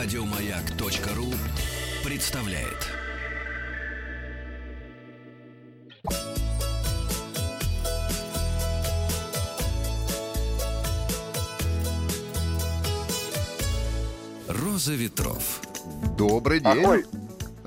Радиомаяк.ру представляет. Роза ветров. Добрый день. Ахой.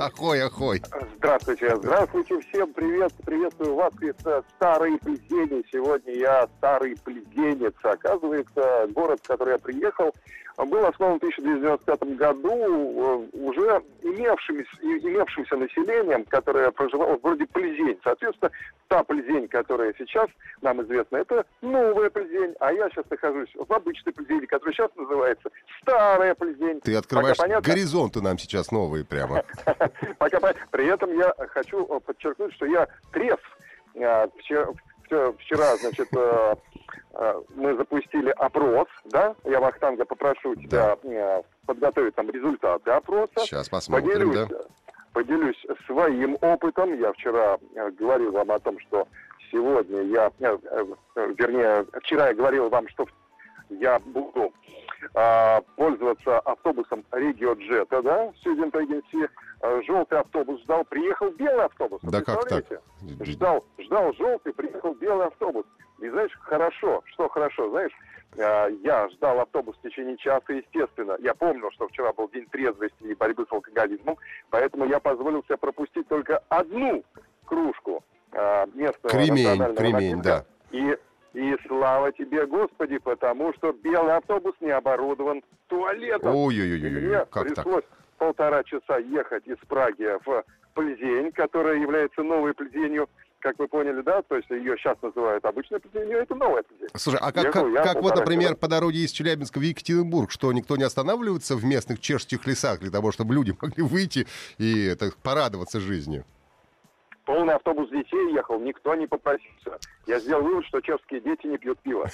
Ахой, ахой. Здравствуйте, здравствуйте всем, привет, приветствую вас из э, Старой Плезени. Сегодня я Старый Плезенец. Оказывается, город, в который я приехал, был основан в 1995 году э, уже имевшимся, имевшимся населением, которое проживало в городе Плезень. Соответственно, та Плезень, которая сейчас нам известна, это новая Плезень, а я сейчас нахожусь в обычной Плезени, которая сейчас называется Старая Плезень. Ты открываешь Пока понятно? горизонты нам сейчас новые прямо. Пока, по- при этом я хочу э, подчеркнуть, что я трезв. Э, Вчера, значит, э, э, мы запустили опрос, да? Я Вахтанга попрошу тебя э, подготовить там результаты опроса. Сейчас посмотрим, Поделюсь, да. поделюсь своим опытом. Я вчера говорил вам о том, что сегодня я, вернее, вчера я говорил вам, что я буду а, пользоваться автобусом Регио Джета, да, Student Agency. А, Желтый автобус ждал, приехал белый автобус. Да как так? Ждал, ждал желтый, приехал белый автобус. И знаешь, хорошо, что хорошо, знаешь, а, я ждал автобус в течение часа, естественно. Я помнил, что вчера был день трезвости и борьбы с алкоголизмом, поэтому я позволил себе пропустить только одну кружку местного Кремень, национального кремень, напитка. да. И, и слава тебе, Господи, потому что белый автобус не оборудован туалетом. И мне Ой-ой-ой, как так? пришлось полтора часа ехать из Праги в Плезень, которая является новой Плезенью, как вы поняли, да? То есть ее сейчас называют обычной Плезенью, это новая Плезень. Слушай, а как, Ехал как, как вот, например, часа. по дороге из Челябинска в Екатеринбург, что никто не останавливается в местных чешских лесах для того, чтобы люди могли выйти и так, порадоваться жизнью? Полный автобус детей ехал, никто не попросился. Я сделал вывод, что чешские дети не пьют пиво.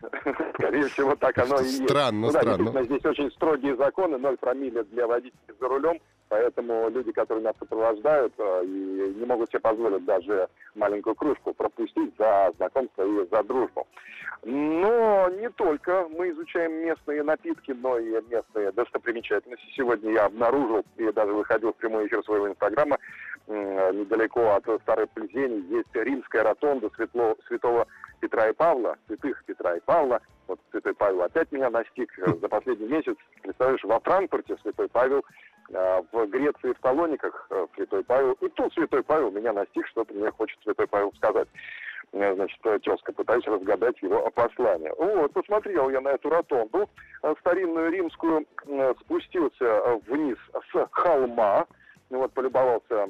Скорее всего, так оно и есть. Странно, Ну да, странно. здесь очень строгие законы, 0 промилле для водителей за рулем, поэтому люди, которые нас сопровождают, э, и не могут себе позволить даже маленькую кружку пропустить за знакомство и за дружбу. Но не только мы изучаем местные напитки, но и местные достопримечательности. Сегодня я обнаружил и даже выходил в прямой эфир своего инстаграма, м, недалеко от Старой Плезени есть римская ротонда Светло- святого Петра и Павла, святых Петра и Павла. Вот Святой Павел опять меня настиг э, за последний месяц. Представляешь, во Франкфурте Святой Павел, э, в Греции, в Салониках э, Святой Павел. И тут Святой Павел меня настиг, что-то мне хочет Святой Павел сказать. Э, Значит, э, тезка, пытаюсь разгадать его послание. Вот, посмотрел я на эту ротонду, старинную римскую, спустился вниз с холма, ну вот, полюбовался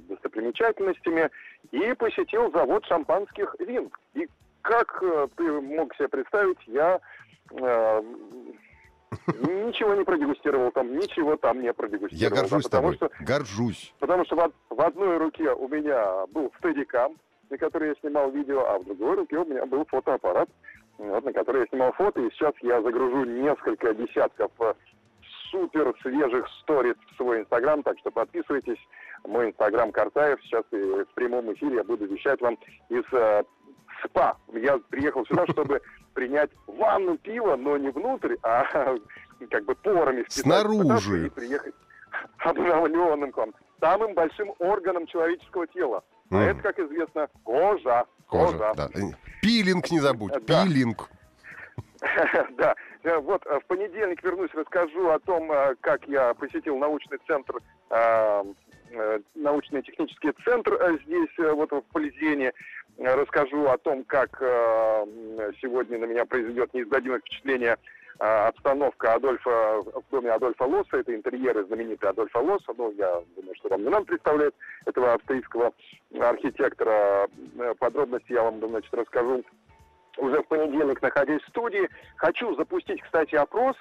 достопримечательностями и посетил завод шампанских вин. И как ты мог себе представить, я ничего не продегустировал там, ничего там не Я продегустировал. да, горжусь потому тобой, что горжусь. Потому что в, в одной руке у меня был стедикам, на который я снимал видео, а в другой руке у меня был фотоаппарат, вот, на который я снимал фото. И сейчас я загружу несколько десятков э, супер свежих сториз в свой инстаграм, так что подписывайтесь. Мой инстаграм Картаев. Сейчас и в прямом эфире я буду вещать вам из э, СПА. Я приехал сюда, чтобы принять ванну пива, но не внутрь, а как бы порами Снаружи. и приехать обновленным к вам. Самым большим органом человеческого тела. А Мгм. это, как известно, кожа. Кожа, да. Пилинг не забудь, Да. пилинг. Да. Э, Вот э, в понедельник вернусь, расскажу о том, э, как я посетил научный центр, научно-технический центр э, здесь, э, вот в Полизене. Э, Расскажу о том, как э, сегодня на меня произведет неизгладимое впечатление э, обстановка Адольфа в доме Адольфа Лосса. Это интерьеры знаменитые Адольфа Лосса. Ну, я думаю, что вам не надо представлять этого австрийского архитектора. Э, Подробности я вам, значит, расскажу уже в понедельник, находясь в студии. Хочу запустить, кстати, опрос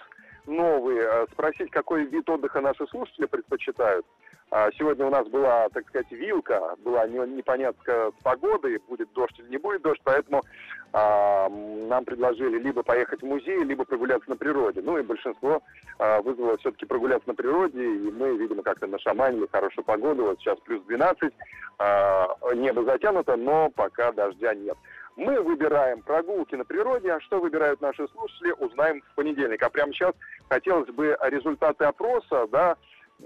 новый, э, спросить, какой вид отдыха наши слушатели предпочитают. А, Сегодня у нас была, так сказать, вилка, была не- непонятка с погодой, будет дождь или не будет дождь, поэтому а, нам предложили либо поехать в музей, либо прогуляться на природе. Ну и большинство а, вызвало все-таки прогуляться на природе, и мы, видимо, как-то нашаманили хорошую погоду. Вот сейчас плюс 12, а, небо затянуто, но пока дождя нет. Мы выбираем прогулки на природе, а что выбирают наши слушатели, узнаем в понедельник. А прямо сейчас хотелось бы результаты опроса, да,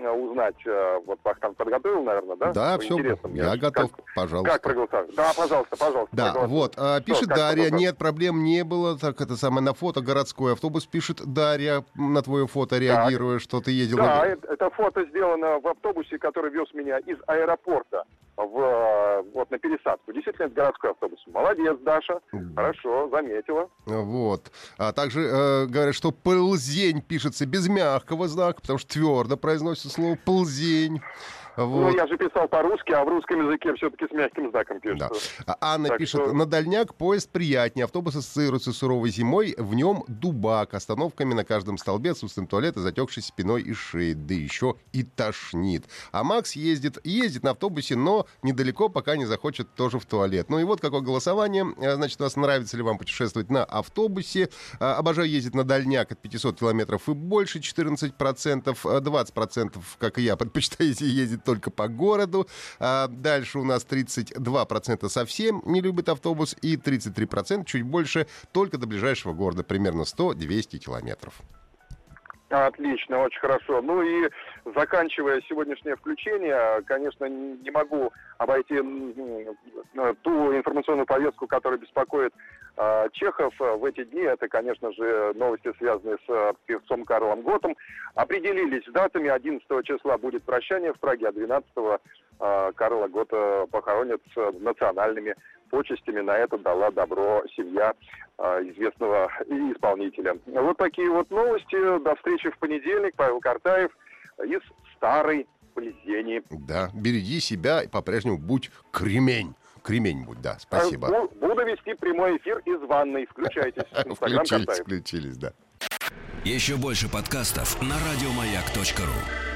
узнать, э, вот Вахтанг подготовил, наверное, да? Да, все, я мне. готов, как, пожалуйста. Как проголосовать? Да, пожалуйста, пожалуйста. Да, вот, а, пишет что, Дарья, нет, проблем не было, так это самое, на фото городской автобус пишет Дарья, на твое фото реагируя, что ты ездил. Да, на... это, это фото сделано в автобусе, который вез меня из аэропорта в, вот, на пересадку. Действительно, это городской автобус. Молодец, Даша. Хорошо, заметила. Вот. А также э, говорят, что ползень пишется без мягкого знака, потому что твердо произносится слово ползень. Ну, вот. Ну, я же писал по-русски, а в русском языке все-таки с мягким знаком пишется. Да. Анна так пишет, что... на дальняк поезд приятнее, автобус ассоциируется с суровой зимой, в нем дубак, остановками на каждом столбе, отсутствием туалета, затекшей спиной и шеей, да еще и тошнит. А Макс ездит, ездит на автобусе, но недалеко, пока не захочет тоже в туалет. Ну и вот какое голосование. А, значит, вас нравится ли вам путешествовать на автобусе? А, обожаю ездить на дальняк от 500 километров и больше, 14%, 20%, как и я, предпочитаете ездить только по городу. А дальше у нас 32% совсем не любят автобус и 33% чуть больше только до ближайшего города, примерно 100-200 километров. Отлично, очень хорошо. Ну и заканчивая сегодняшнее включение, конечно, не могу обойти ту информационную повестку, которая беспокоит э, Чехов в эти дни. Это, конечно же, новости, связанные с э, певцом Карлом Готом. Определились с датами. 11 числа будет прощание в Праге, а 12 э, Карла Гота похоронят с национальными почестями. На это дала добро семья э, известного исполнителя. Вот такие вот новости. До встречи в понедельник. Павел Картаев из старой Плезени. Да, береги себя и по-прежнему будь кремень. Кремень будь, да, спасибо. Буду вести прямой эфир из ванной. Включайтесь. Включились, включились, да. Еще больше подкастов на радиомаяк.ру